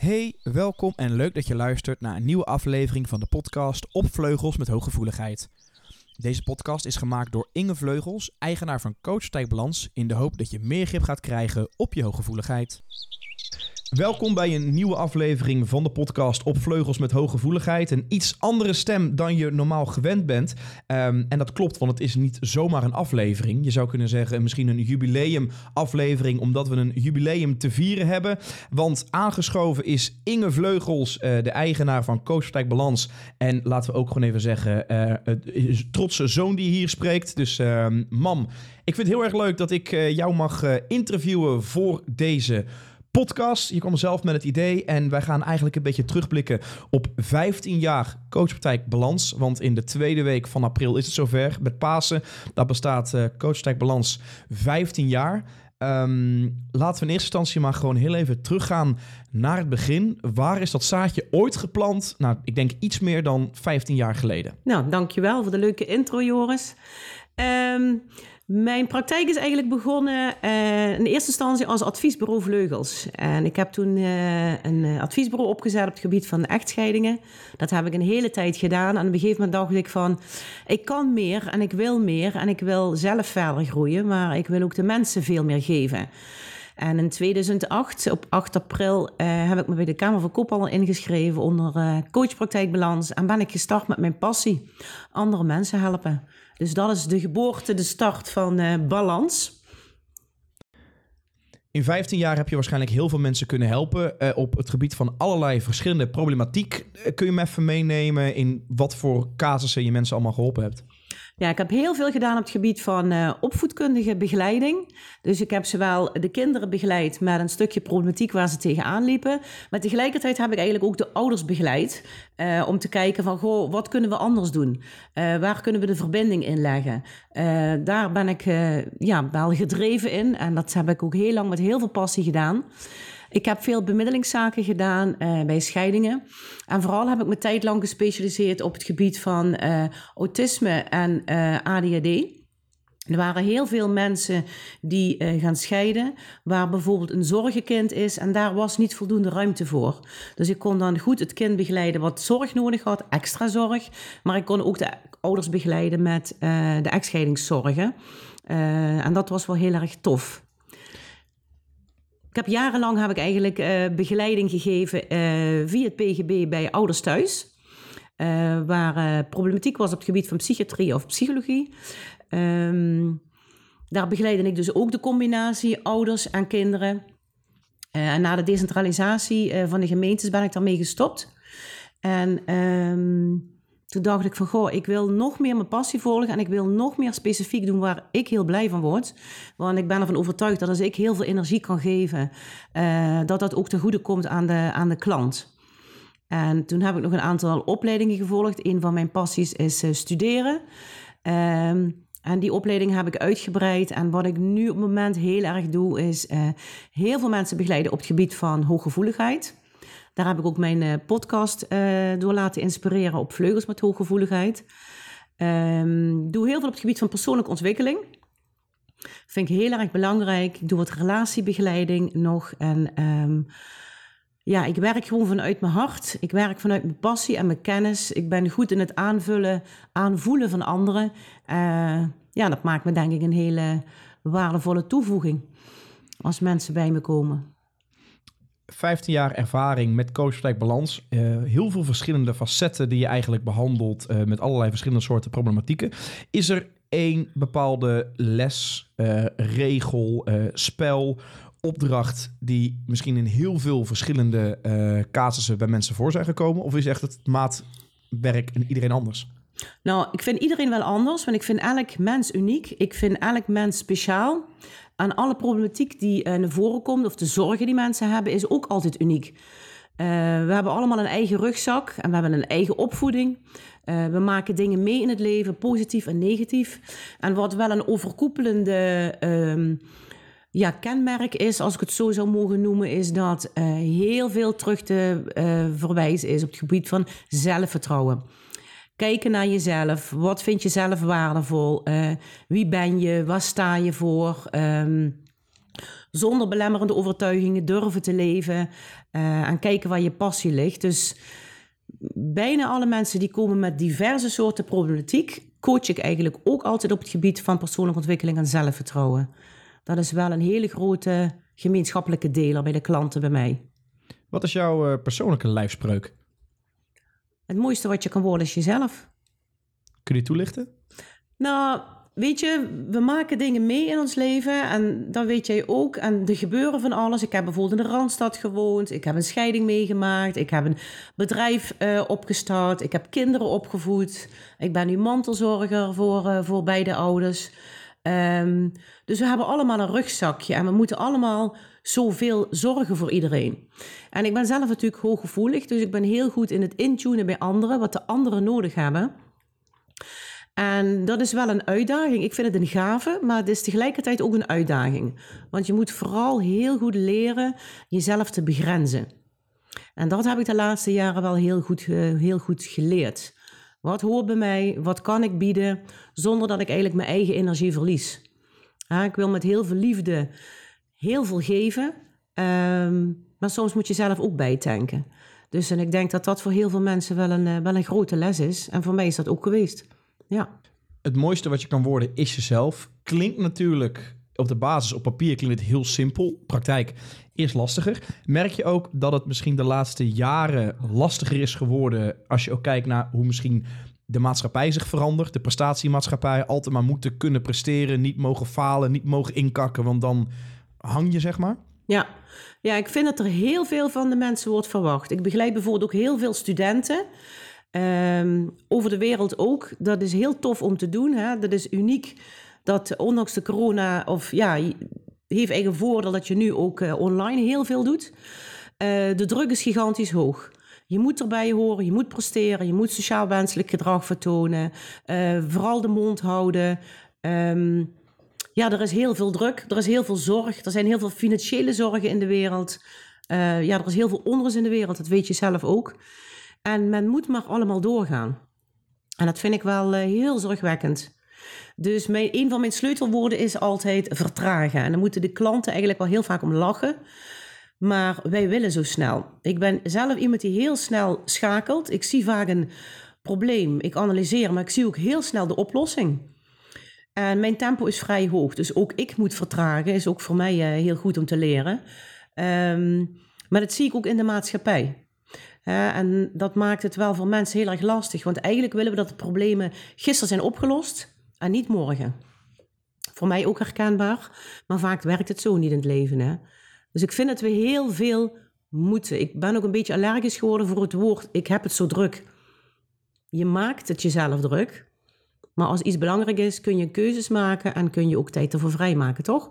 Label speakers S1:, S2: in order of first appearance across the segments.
S1: Hey, welkom en leuk dat je luistert naar een nieuwe aflevering van de podcast Op Vleugels met Hooggevoeligheid. Deze podcast is gemaakt door Inge Vleugels, eigenaar van Coach Balans, in de hoop dat je meer grip gaat krijgen op je hooggevoeligheid. Welkom bij een nieuwe aflevering van de podcast Op Vleugels met Hooggevoeligheid. Een iets andere stem dan je normaal gewend bent. Ehm, en dat klopt, want het is niet zomaar een aflevering. Je zou kunnen zeggen misschien een jubileumaflevering, omdat we een jubileum te vieren hebben. Want aangeschoven is Inge Vleugels, uh, de eigenaar van Coach Balans. En laten we ook gewoon even zeggen, uh, trotse zoon die hier spreekt. Dus ehm, mam, ik vind het heel erg leuk dat ik uh, jou mag interviewen voor deze podcast. Je kwam zelf met het idee en wij gaan eigenlijk een beetje terugblikken op 15 jaar Coachpraktijk Balans. Want in de tweede week van april is het zover met Pasen. Dat bestaat uh, Coachpraktijk Balans 15 jaar. Um, laten we in eerste instantie maar gewoon heel even teruggaan naar het begin. Waar is dat zaadje ooit geplant? Nou, ik denk iets meer dan 15 jaar geleden.
S2: Nou, dankjewel voor de leuke intro, Joris. Um, mijn praktijk is eigenlijk begonnen uh, in eerste instantie als adviesbureau Vleugels. En ik heb toen uh, een eh, adviesbureau opgezet op het gebied van echtscheidingen. Dat heb ik een hele tijd gedaan. En op een gegeven moment dacht ik van, ik kan meer en ik wil meer. En ik wil zelf verder groeien, maar ik wil ook de mensen veel meer geven. En in 2008, op 8 april, heb ik me bij de Kamer van Koophandel ingeschreven onder coachpraktijkbalans. En ben ik gestart met mijn passie. Andere mensen helpen. Dus dat is de geboorte, de start van uh, balans.
S1: In 15 jaar heb je waarschijnlijk heel veel mensen kunnen helpen uh, op het gebied van allerlei verschillende problematiek. Uh, kun je me even meenemen in wat voor casussen je mensen allemaal geholpen hebt?
S2: Ja, ik heb heel veel gedaan op het gebied van uh, opvoedkundige begeleiding. Dus ik heb zowel de kinderen begeleid met een stukje problematiek waar ze tegenaan liepen. Maar tegelijkertijd heb ik eigenlijk ook de ouders begeleid. Uh, om te kijken van, goh, wat kunnen we anders doen? Uh, waar kunnen we de verbinding in leggen? daar ben ik ja, wel gedreven in. En dat heb ik ook heel lang met heel veel passie gedaan. Ik heb veel bemiddelingszaken gedaan uh, bij scheidingen. En vooral heb ik me tijd lang gespecialiseerd op het gebied van uh, autisme en eh, ADHD. Er waren heel veel mensen die gaan scheiden, waar bijvoorbeeld een zorgenkind is en daar was niet voldoende ruimte voor. Dus ik kon dan goed het kind begeleiden wat zorg nodig had, extra zorg, maar ik kon ook de ouders begeleiden met de echtscheidingszorgen. Uh, en dat was wel heel erg tof. Ik heb jarenlang heb ik eigenlijk uh, begeleiding gegeven uh, via het PGB bij ouders thuis. Uh, waar problematiek was op het gebied van psychiatrie of psychologie. Um, daar begeleidde ik dus ook de combinatie ouders en kinderen. en na de decentralisatie van de gemeentes ben ik daarmee gestopt. En um, toen dacht ik van, goh, ik wil nog meer mijn passie volgen en ik wil nog meer specifiek doen waar ik heel blij van word. Want ik ben ervan overtuigd dat als ik heel veel energie kan geven, uh, dat dat ook ten goede komt aan de, aan de klant. En toen heb ik nog een aantal opleidingen gevolgd. Een van mijn passies is uh, studeren. Um, en die opleiding heb ik uitgebreid. En wat ik nu op het moment heel erg doe, is uh, heel veel mensen begeleiden op het gebied van hooggevoeligheid. Daar heb ik ook mijn uh, podcast uh, door laten inspireren op Vleugels met Hooggevoeligheid. Um, doe heel veel op het gebied van persoonlijke ontwikkeling. Vind ik heel erg belangrijk. Ik doe wat relatiebegeleiding nog. En um, ja, ik werk gewoon vanuit mijn hart. Ik werk vanuit mijn passie en mijn kennis. Ik ben goed in het aanvullen, aanvoelen van anderen. Uh, ja, dat maakt me denk ik een hele waardevolle toevoeging als mensen bij me komen.
S1: 15 jaar ervaring met Coach Balans. Uh, heel veel verschillende facetten die je eigenlijk behandelt uh, met allerlei verschillende soorten problematieken. Is er één bepaalde les, uh, regel, spel, opdracht die misschien in heel veel verschillende casussen bij mensen voor zijn gekomen? Of is echt het maatwerk en iedereen anders?
S2: Nou, ik vind iedereen wel anders, want ik vind elk mens uniek. Ik vind elk mens speciaal aan alle problematiek die uh, naar voren komt, of de zorgen die mensen hebben, is ook altijd uniek. Uh, we hebben allemaal een eigen rugzak en we hebben een eigen opvoeding. Uh, we maken dingen mee in het leven, positief en negatief. En wat wel een overkoepelende um, ja, kenmerk is, als ik het zo zou mogen noemen, is dat heel veel terug te verwijzen is op het gebied van zelfvertrouwen. Kijken naar jezelf. Wat vind je zelf waardevol? Uh, wie ben je? Waar sta je voor? Um, zonder belemmerende overtuigingen durven te leven uh, en kijken waar je passie ligt. Dus bijna alle mensen die komen met diverse soorten problematiek, coach ik eigenlijk ook altijd op het gebied van persoonlijke ontwikkeling en zelfvertrouwen. Dat is wel een hele grote gemeenschappelijke deler bij de klanten bij mij.
S1: Wat is jouw uh, persoonlijke lijfspreuk?
S2: Het mooiste wat je kan worden is jezelf.
S1: Kun je toelichten?
S2: Nou, weet je, we maken dingen mee in ons leven en dat weet jij ook. En er gebeuren van alles. Ik heb bijvoorbeeld in de Randstad gewoond. Ik heb een scheiding meegemaakt. Ik heb een bedrijf uh, opgestart. Ik heb kinderen opgevoed. Ik ben nu mantelzorger voor, uh, voor beide ouders. Um, dus we hebben allemaal een rugzakje en we moeten allemaal zoveel zorgen voor iedereen. En ik ben zelf natuurlijk hooggevoelig, dus ik ben heel goed in het intunen bij anderen, wat de anderen nodig hebben. En dat is wel een uitdaging. Ik vind het een gave, maar het is tegelijkertijd ook een uitdaging. Want je moet vooral heel goed leren jezelf te begrenzen. En dat heb ik de laatste jaren wel heel goed, heel goed geleerd. Wat hoort bij mij? Wat kan ik bieden? Zonder dat ik eigenlijk mijn eigen energie verlies. ik wil met heel veel liefde heel veel geven. Ehm, maar soms moet je zelf ook bijtanken. Dus en ik denk dat dat voor heel veel mensen wel een, eh, wel een grote les is. En voor mij is dat ook geweest. Ja.
S1: Het mooiste wat je kan worden is jezelf. Klinkt natuurlijk op de basis, op papier klinkt het heel simpel. Praktijk is lastiger. Merk je ook dat het misschien de laatste jaren lastiger is geworden als je ook kijkt naar hoe misschien de maatschappij zich verandert. De prestatiemaatschappij altijd maar moeten kunnen presteren, niet mogen falen, niet mogen inkakken, want dan hang je zeg maar.
S2: Ja. ja, ik vind dat er heel veel van de mensen wordt verwacht. Ik begeleid bijvoorbeeld ook heel veel studenten. Ehm, over de wereld ook. Dat is heel tof om te doen. Hè? Dat is uniek dat ondanks de corona, of ja, heeft eigen voordeel dat je nu ook uh, online heel veel doet. Uh, de druk is gigantisch hoog. Je moet erbij horen, je moet presteren, je moet sociaal wenselijk gedrag vertonen. Uh, vooral de mond houden. Um, ja, er is heel veel druk, er is heel veel zorg, er zijn heel veel financiële zorgen in de wereld. Ja, er is heel veel onrust in de wereld, dat weet je zelf ook. En men moet maar allemaal doorgaan. En dat vind ik wel heel zorgwekkend. Dus mijn, een van mijn sleutelwoorden is altijd vertragen. En dan moeten de klanten eigenlijk wel heel vaak om lachen. Maar wij willen zo snel. Ik ben zelf iemand die heel snel schakelt. Ik zie vaak een probleem, ik analyseer, maar ik zie ook heel snel de oplossing. En mijn tempo is vrij hoog, dus ook ik moet vertragen. Is ook voor mij uh, heel goed om te leren. Um, maar dat zie ik ook in de maatschappij. En dat maakt het wel voor mensen heel erg lastig. Want eigenlijk willen we dat de problemen gisteren zijn opgelost en niet morgen. Voor mij ook herkenbaar, maar vaak werkt het zo niet in het leven. Hè? Dus ik vind dat we heel veel moeten. Ik ben ook een beetje allergisch geworden voor het woord: ik heb het zo druk. Je maakt het jezelf druk. Maar als iets belangrijk is, kun je keuzes maken en kun je ook tijd ervoor vrijmaken, toch?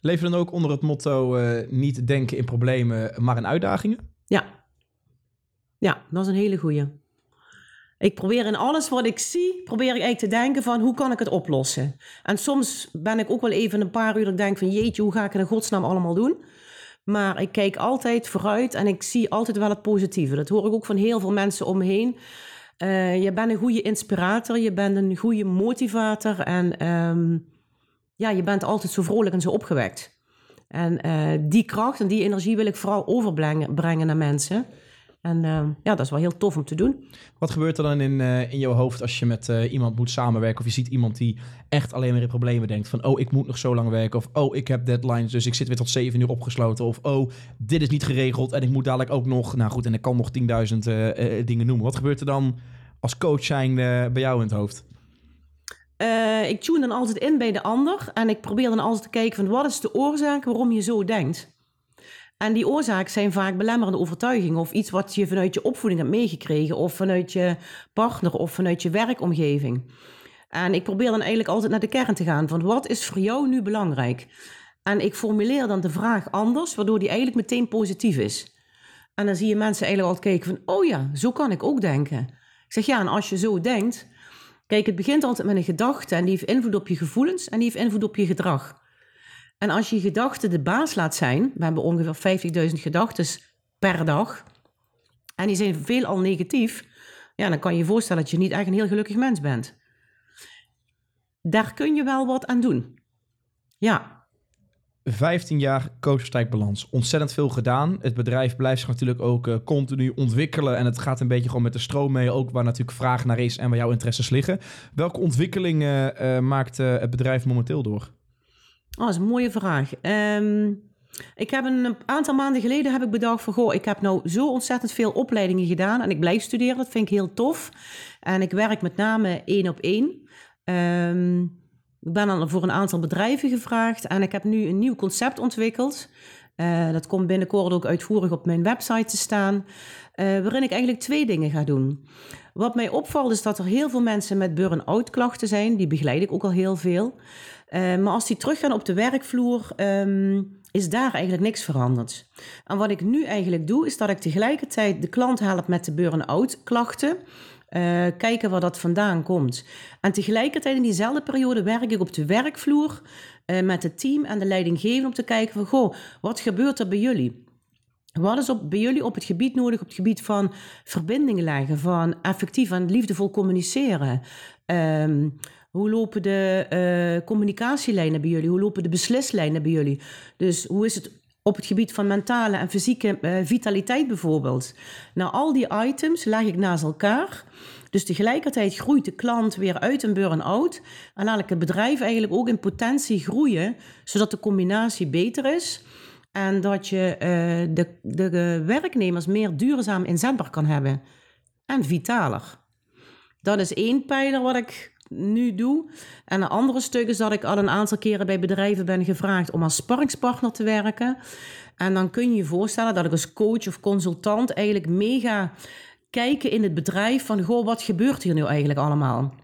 S1: Leef je dan ook onder het motto uh, niet denken in problemen, maar in uitdagingen?
S2: Ja. Ja, dat is een hele goeie. Ik probeer in alles wat ik zie, probeer ik te denken van hoe kan ik het oplossen. En soms ben ik ook wel even een paar uur dat ik denk van jeetje, hoe ga ik het in godsnaam allemaal doen? Maar ik kijk altijd vooruit en ik zie altijd wel het positieve. Dat hoor ik ook van heel veel mensen om me heen. Uh, je bent een goede inspirator, je bent een goede motivator en um, ja, je bent altijd zo vrolijk en zo opgewekt. En uh, die kracht en die energie wil ik vooral overbrengen naar mensen. En uh, ja, dat is wel heel tof om te doen.
S1: Wat gebeurt er dan in, uh, in jouw hoofd als je met uh, iemand moet samenwerken? Of je ziet iemand die echt alleen maar in problemen denkt. Van, oh, ik moet nog zo lang werken. Of, oh, ik heb deadlines, dus ik zit weer tot zeven uur opgesloten. Of, oh, dit is niet geregeld en ik moet dadelijk ook nog... Nou goed, en ik kan nog 10.000 dingen noemen. Wat gebeurt er dan als coach zijn bij jou in het hoofd?
S2: ik tune dan altijd in bij de ander. En ik probeer dan altijd te kijken van, wat is de oorzaak waarom je zo denkt? En die oorzaken zijn vaak belemmerende overtuigingen of iets wat je vanuit je opvoeding hebt meegekregen of vanuit je partner of vanuit je werkomgeving. En ik probeer dan eigenlijk altijd naar de kern te gaan van wat is voor jou nu belangrijk? En ik formuleer dan de vraag anders, waardoor die eigenlijk meteen positief is. En dan zie je mensen eigenlijk altijd kijken van, oh ja, zo kan ik ook denken. Ik zeg ja, en als je zo denkt, kijk, het begint altijd met een gedachte en die heeft invloed op je gevoelens en die heeft invloed op je gedrag. En als je gedachten de baas laat zijn, we hebben ongeveer 50.000 gedachten per dag, en die zijn veelal negatief, ja, dan kan je je voorstellen dat je niet echt een heel gelukkig mens bent. Daar kun je wel wat aan doen. Ja.
S1: 15 jaar coachstijkbalans. Ontzettend veel gedaan. Het bedrijf blijft zich natuurlijk ook uh, continu ontwikkelen. En het gaat een beetje gewoon met de stroom mee. Ook waar natuurlijk vraag naar is en waar jouw interesses liggen. Welke ontwikkelingen uh, maakt uh, het bedrijf momenteel door?
S2: Oh, dat is een mooie vraag. Um, ik heb een aantal maanden geleden heb ik bedacht van... Goh, ik heb nou zo ontzettend veel opleidingen gedaan. En ik blijf studeren, dat vind ik heel tof. En ik werk met name één op één. Um, ik ben dan voor een aantal bedrijven gevraagd en ik heb nu een nieuw concept ontwikkeld. Uh, dat komt binnenkort ook uitvoerig op mijn website te staan. Uh, waarin ik eigenlijk twee dingen ga doen. Wat mij opvalt is dat er heel veel mensen met burn-out klachten zijn. Die begeleid ik ook al heel veel. Uh, maar als die teruggaan op de werkvloer, um, is daar eigenlijk niks veranderd. En wat ik nu eigenlijk doe, is dat ik tegelijkertijd de klant help met de burn-out klachten. Uh, kijken waar dat vandaan komt. En tegelijkertijd in diezelfde periode werk ik op de werkvloer uh, met het team en de leidinggevende om te kijken van, goh, wat gebeurt er bij jullie? Wat is op, bij jullie op het gebied nodig, op het gebied van verbindingen leggen, van effectief en liefdevol communiceren? Um, hoe lopen de uh, communicatielijnen bij jullie? Hoe lopen de beslislijnen bij jullie? Dus hoe is het op het gebied van mentale en fysieke uh, vitaliteit bijvoorbeeld. Nou, al die items leg ik naast elkaar. Dus tegelijkertijd groeit de klant weer uit een burn-out. En laat ik het bedrijf eigenlijk ook in potentie groeien, zodat de combinatie beter is. En dat je uh, de, de werknemers meer duurzaam inzetbaar kan hebben. En vitaler. Dat is één pijler wat ik nu doe. En een andere stuk is dat ik al een aantal keren bij bedrijven ben gevraagd om als sparringspartner te werken. En dan kun je je voorstellen dat ik als coach of consultant eigenlijk mega kijken in het bedrijf van, goh, wat gebeurt hier nu eigenlijk allemaal?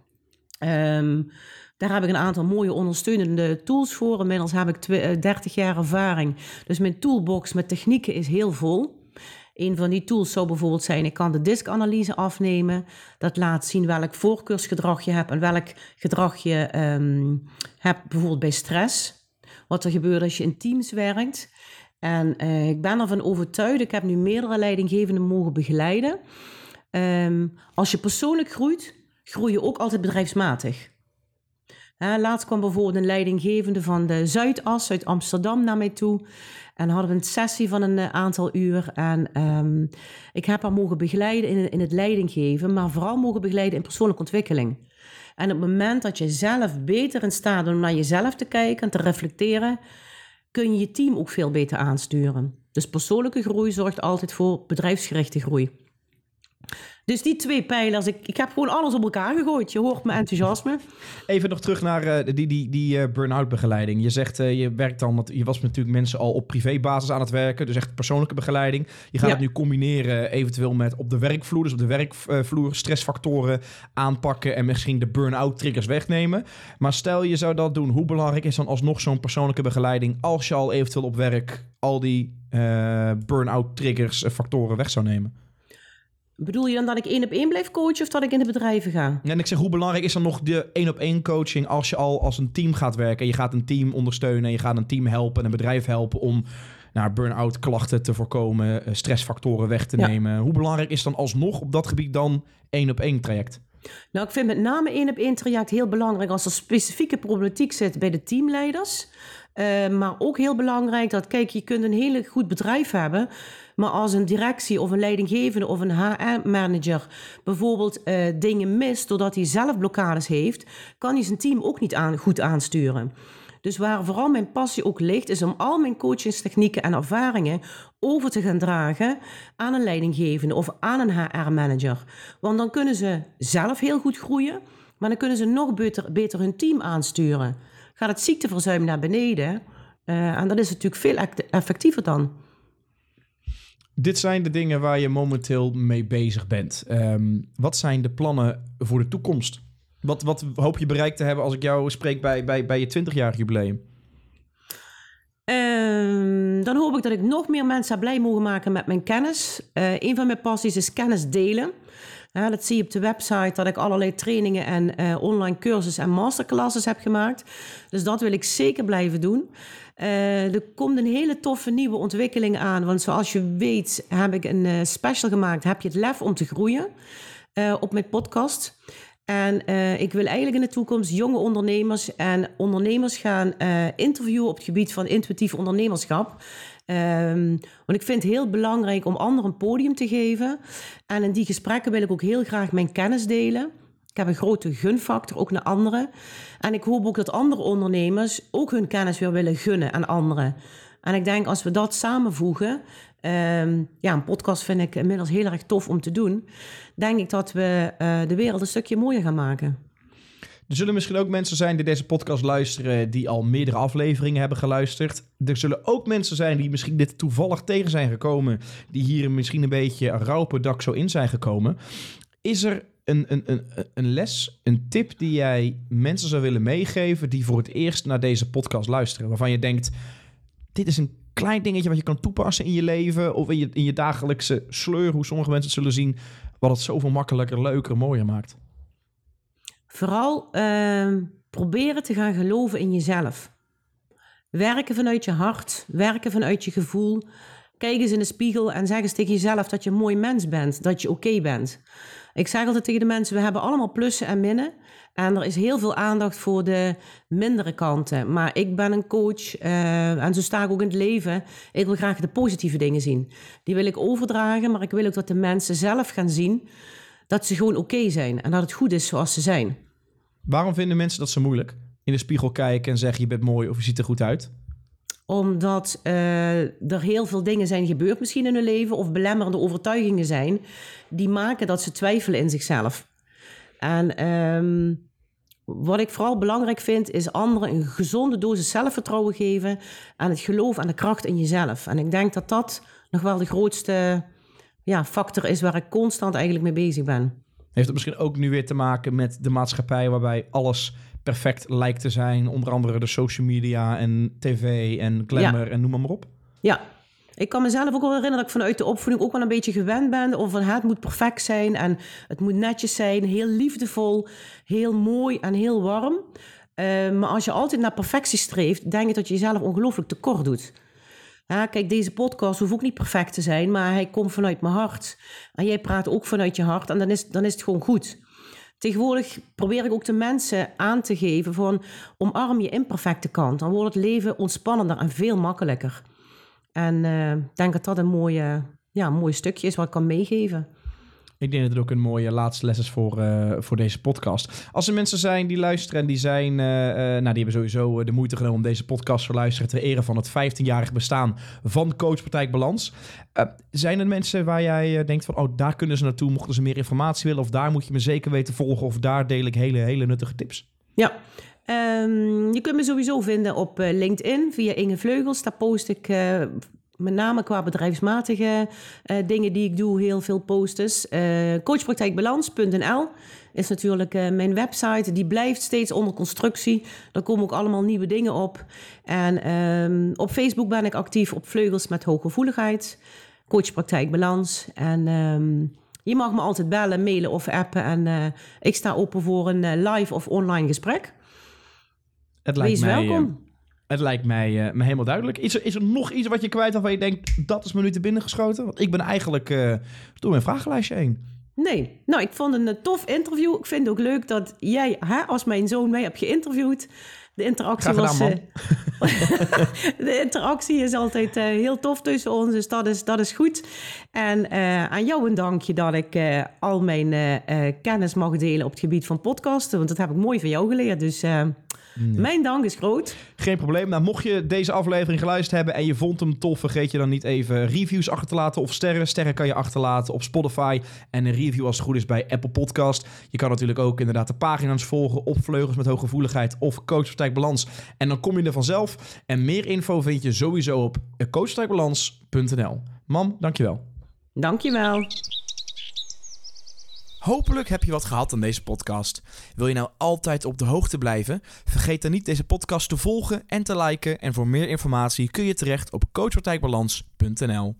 S2: Um, daar heb ik een aantal mooie ondersteunende tools voor. Inmiddels heb ik 30 eh, jaar ervaring. Dus mijn toolbox met technieken is heel vol. Een van die tools zou bijvoorbeeld zijn, ik kan de diskanalyse afnemen. Dat laat zien welk voorkeursgedrag je hebt en welk gedrag je um, hebt bijvoorbeeld bij stress. Wat er gebeurt als je in teams werkt. En uh, ik ben ervan overtuigd, ik heb nu meerdere leidinggevenden mogen begeleiden. Um, als je persoonlijk groeit, groei je ook altijd bedrijfsmatig. Laatst kwam bijvoorbeeld een leidinggevende van de Zuidas uit Amsterdam naar mij toe. En hadden we een sessie van een eh, aantal uur. En um, ik heb haar mogen begeleiden in, in het leidinggeven, maar vooral mogen begeleiden in persoonlijke ontwikkeling. En op het moment dat je zelf beter in staat bent om naar jezelf te kijken en te reflecteren, kun je je team ook veel beter aansturen. Dus persoonlijke groei zorgt altijd voor bedrijfsgerichte groei. Dus die twee pijlers, ik, ik heb gewoon alles op elkaar gegooid. Je hoort mijn enthousiasme.
S1: Even nog terug naar uh, die, die, die uh, burn-out begeleiding. Je zegt, uh, je werkt dan, je was natuurlijk mensen al op privébasis aan het werken, dus echt persoonlijke begeleiding. Je gaat ja. het nu combineren eventueel met op de werkvloer, dus op de werkvloer stressfactoren aanpakken en misschien de burn-out triggers wegnemen. Maar stel je zou dat doen, hoe belangrijk is dan alsnog zo'n persoonlijke begeleiding als je al eventueel op werk al die burn-out triggers factoren weg zou nemen?
S2: Bedoel je dan dat ik één op één blijf coachen of dat ik in de bedrijven ga?
S1: En ik zeg, hoe belangrijk is dan nog de één op één coaching als je al als een team gaat werken? Je gaat een team ondersteunen, je gaat een team helpen en een bedrijf helpen om naar burn-out klachten te voorkomen, eh, stressfactoren weg te ja. nemen. Hoe belangrijk is dan alsnog op dat gebied dan één op één traject?
S2: Nou, ik vind met name één op één traject heel belangrijk als er specifieke problematiek zit bij de teamleiders. Uh, maar ook heel belangrijk dat, kijk, je kunt een hele goed bedrijf hebben. Maar als een directie of een leidinggevende of een HR-manager bijvoorbeeld uh, dingen mist doordat hij zelf blokkades heeft, kan hij zijn team ook niet goed aansturen. Dus waar vooral mijn passie ook ligt, is om al mijn coachingstechnieken en ervaringen over te gaan dragen aan een leidinggevende of aan een HR-manager. Want dan kunnen ze zelf heel goed groeien, maar dan kunnen ze nog beter, beter hun team aansturen. Gaat het ziekteverzuim naar beneden uh, en dat is natuurlijk veel effectiever dan.
S1: Dit zijn de dingen waar je momenteel mee bezig bent. Um, wat zijn de plannen voor de toekomst? Wat, wat hoop je bereikt te hebben als ik jou spreek bij, bij, bij je 20-jarig jubileum?
S2: Um, dan hoop ik dat ik nog meer mensen blij mogen maken met mijn kennis. Uh, een van mijn passies is kennis delen. Dat zie je op de website dat ik allerlei trainingen en uh, online cursussen en masterclasses heb gemaakt. Dus dat wil ik zeker blijven doen. Uh, er komt een hele toffe nieuwe ontwikkeling aan. Want zoals je weet heb ik een special gemaakt. Heb je het lef om te groeien? op mijn podcast. En ik wil eigenlijk in de toekomst jonge ondernemers en ondernemers gaan interviewen op het gebied van intuïtief ondernemerschap. Um, want ik vind het heel belangrijk om anderen een podium te geven. En in die gesprekken wil ik ook heel graag mijn kennis delen. Ik heb een grote gunfactor, ook naar anderen. En ik hoop ook dat andere ondernemers ook hun kennis weer willen gunnen aan anderen. En ik denk als we dat samenvoegen, um, ja, een podcast vind ik inmiddels heel erg tof om te doen. Denk ik dat we uh, de wereld een stukje mooier gaan maken.
S1: Er zullen misschien ook mensen zijn die deze podcast luisteren, die al meerdere afleveringen hebben geluisterd. Er zullen ook mensen zijn die misschien dit toevallig tegen zijn gekomen, die hier misschien een beetje rauw dak zo in zijn gekomen. Is er een, een, een, les, een tip die jij mensen zou willen meegeven die voor het eerst naar deze podcast luisteren? Waarvan je denkt, dit is een klein dingetje wat je kan toepassen in je leven of in je, in je dagelijkse sleur, hoe sommige mensen het zullen zien, wat het zoveel makkelijker, leuker, mooier maakt?
S2: Vooral uh, proberen te gaan geloven in jezelf. Werken vanuit je hart, werken vanuit je gevoel. Kijk eens in de spiegel en zeg eens tegen jezelf dat je een mooi mens bent, dat je oké bent. Ik zeg altijd tegen de mensen, we hebben allemaal plussen en minnen. En er is heel veel aandacht voor de mindere kanten. Maar ik ben een coach uh, en zo sta ik ook in het leven. Ik wil graag de positieve dingen zien. Die wil ik overdragen, maar ik wil ook dat de mensen zelf gaan zien dat ze gewoon oké zijn en dat het goed is zoals ze zijn.
S1: Waarom vinden mensen dat zo moeilijk? In de spiegel kijken en zeggen je bent mooi of je ziet er goed uit?
S2: Omdat uh, er heel veel dingen zijn gebeurd misschien in hun leven of belemmerende overtuigingen zijn die maken dat ze twijfelen in zichzelf. En um, wat ik vooral belangrijk vind, is anderen een gezonde dosis zelfvertrouwen geven aan het geloof en de kracht in jezelf. En ik denk dat dat nog wel de grootste ja, factor is waar ik constant eigenlijk mee bezig ben.
S1: Heeft het misschien ook nu weer te maken met de maatschappij waarbij alles perfect lijkt te zijn? Onder andere de social media en tv en glamour en noem maar, maar op.
S2: Ja, ik kan mezelf ook wel herinneren dat ik vanuit de opvoeding ook wel een beetje gewend ben. Of van het moet perfect zijn en het moet netjes zijn. Heel liefdevol, heel mooi en heel warm. Uh, maar als je altijd naar perfectie streeft, denk ik dat je jezelf ongelooflijk tekort doet. Ja, kijk, deze podcast hoeft ook niet perfect te zijn, maar hij komt vanuit mijn hart. En jij praat ook vanuit je hart en dan is, dan is het gewoon goed. Tegenwoordig probeer ik ook de mensen aan te geven van omarm je imperfecte kant. Dan wordt het leven ontspannender en veel makkelijker. En uh, ik denk dat dat een, mooie, ja, een mooi stukje is wat ik kan meegeven.
S1: Ik denk dat het ook een mooie laatste les is voor, uh, voor deze podcast. Als er mensen zijn die luisteren en die zijn, uh, uh, nou, die hebben sowieso de moeite genomen om deze podcast te luisteren ter ere van het 15-jarig bestaan van Coachpartij Balans. zijn er mensen waar jij denkt van, oh, daar kunnen ze naartoe, mochten ze meer informatie willen, of daar moet je me zeker weten volgen, of daar deel ik hele, hele nuttige tips?
S2: Ja, Um, je kunt me sowieso vinden op LinkedIn via Inge Vleugels. Daar post ik met name qua bedrijfsmatige uh, dingen die ik doe, heel veel posters. Uh, coachpraktijkbalans.nl is natuurlijk uh, mijn website. Die blijft steeds onder constructie. Daar komen ook allemaal nieuwe dingen op. En um, op Facebook ben ik actief op Vleugels met hooggevoeligheid. Coachpraktijkbalans. En um, je mag me altijd bellen, mailen of appen. En ik sta open voor een live of online gesprek.
S1: Het lijkt Wees mij, welkom. Het lijkt mij, uh, me helemaal duidelijk. Is er, is er nog iets wat je kwijt waarvan je denkt, dat is me nu te binnen geschoten? Want ik ben eigenlijk uh, door mijn vragenlijstje heen.
S2: Nee, nou, ik vond het een tof interview. Ik vind het ook leuk dat jij, hè, als mijn zoon mij hebt geïnterviewd. De interactie
S1: gedaan,
S2: was. De interactie is altijd uh, heel tof tussen ons, dus dat is, dat is goed. En uh, aan jou een dankje dat ik al mijn kennis mag delen op het gebied van podcasten. Want dat heb ik mooi van jou geleerd. Dus mijn dank is groot.
S1: Geen probleem. Nou, mocht je deze aflevering geluisterd hebben en je vond hem tof, vergeet je dan niet even reviews achter te laten of sterren. Sterren kan je achterlaten op Spotify en een review als het goed is bij Apple Podcast. Je kan natuurlijk ook inderdaad de pagina's volgen op Vleugels met Hooggevoeligheid of Coachpraktijk Balans. En dan kom je er vanzelf. En meer info vind je sowieso op coachpraktijkbalans.nl. Mam, dankjewel.
S2: Dankjewel.
S1: Hopelijk heb je wat gehad aan deze podcast. Wil je nou altijd op de hoogte blijven? Vergeet dan niet deze podcast te volgen en te liken. En voor meer informatie kun je terecht op coachpartijbalans.nl.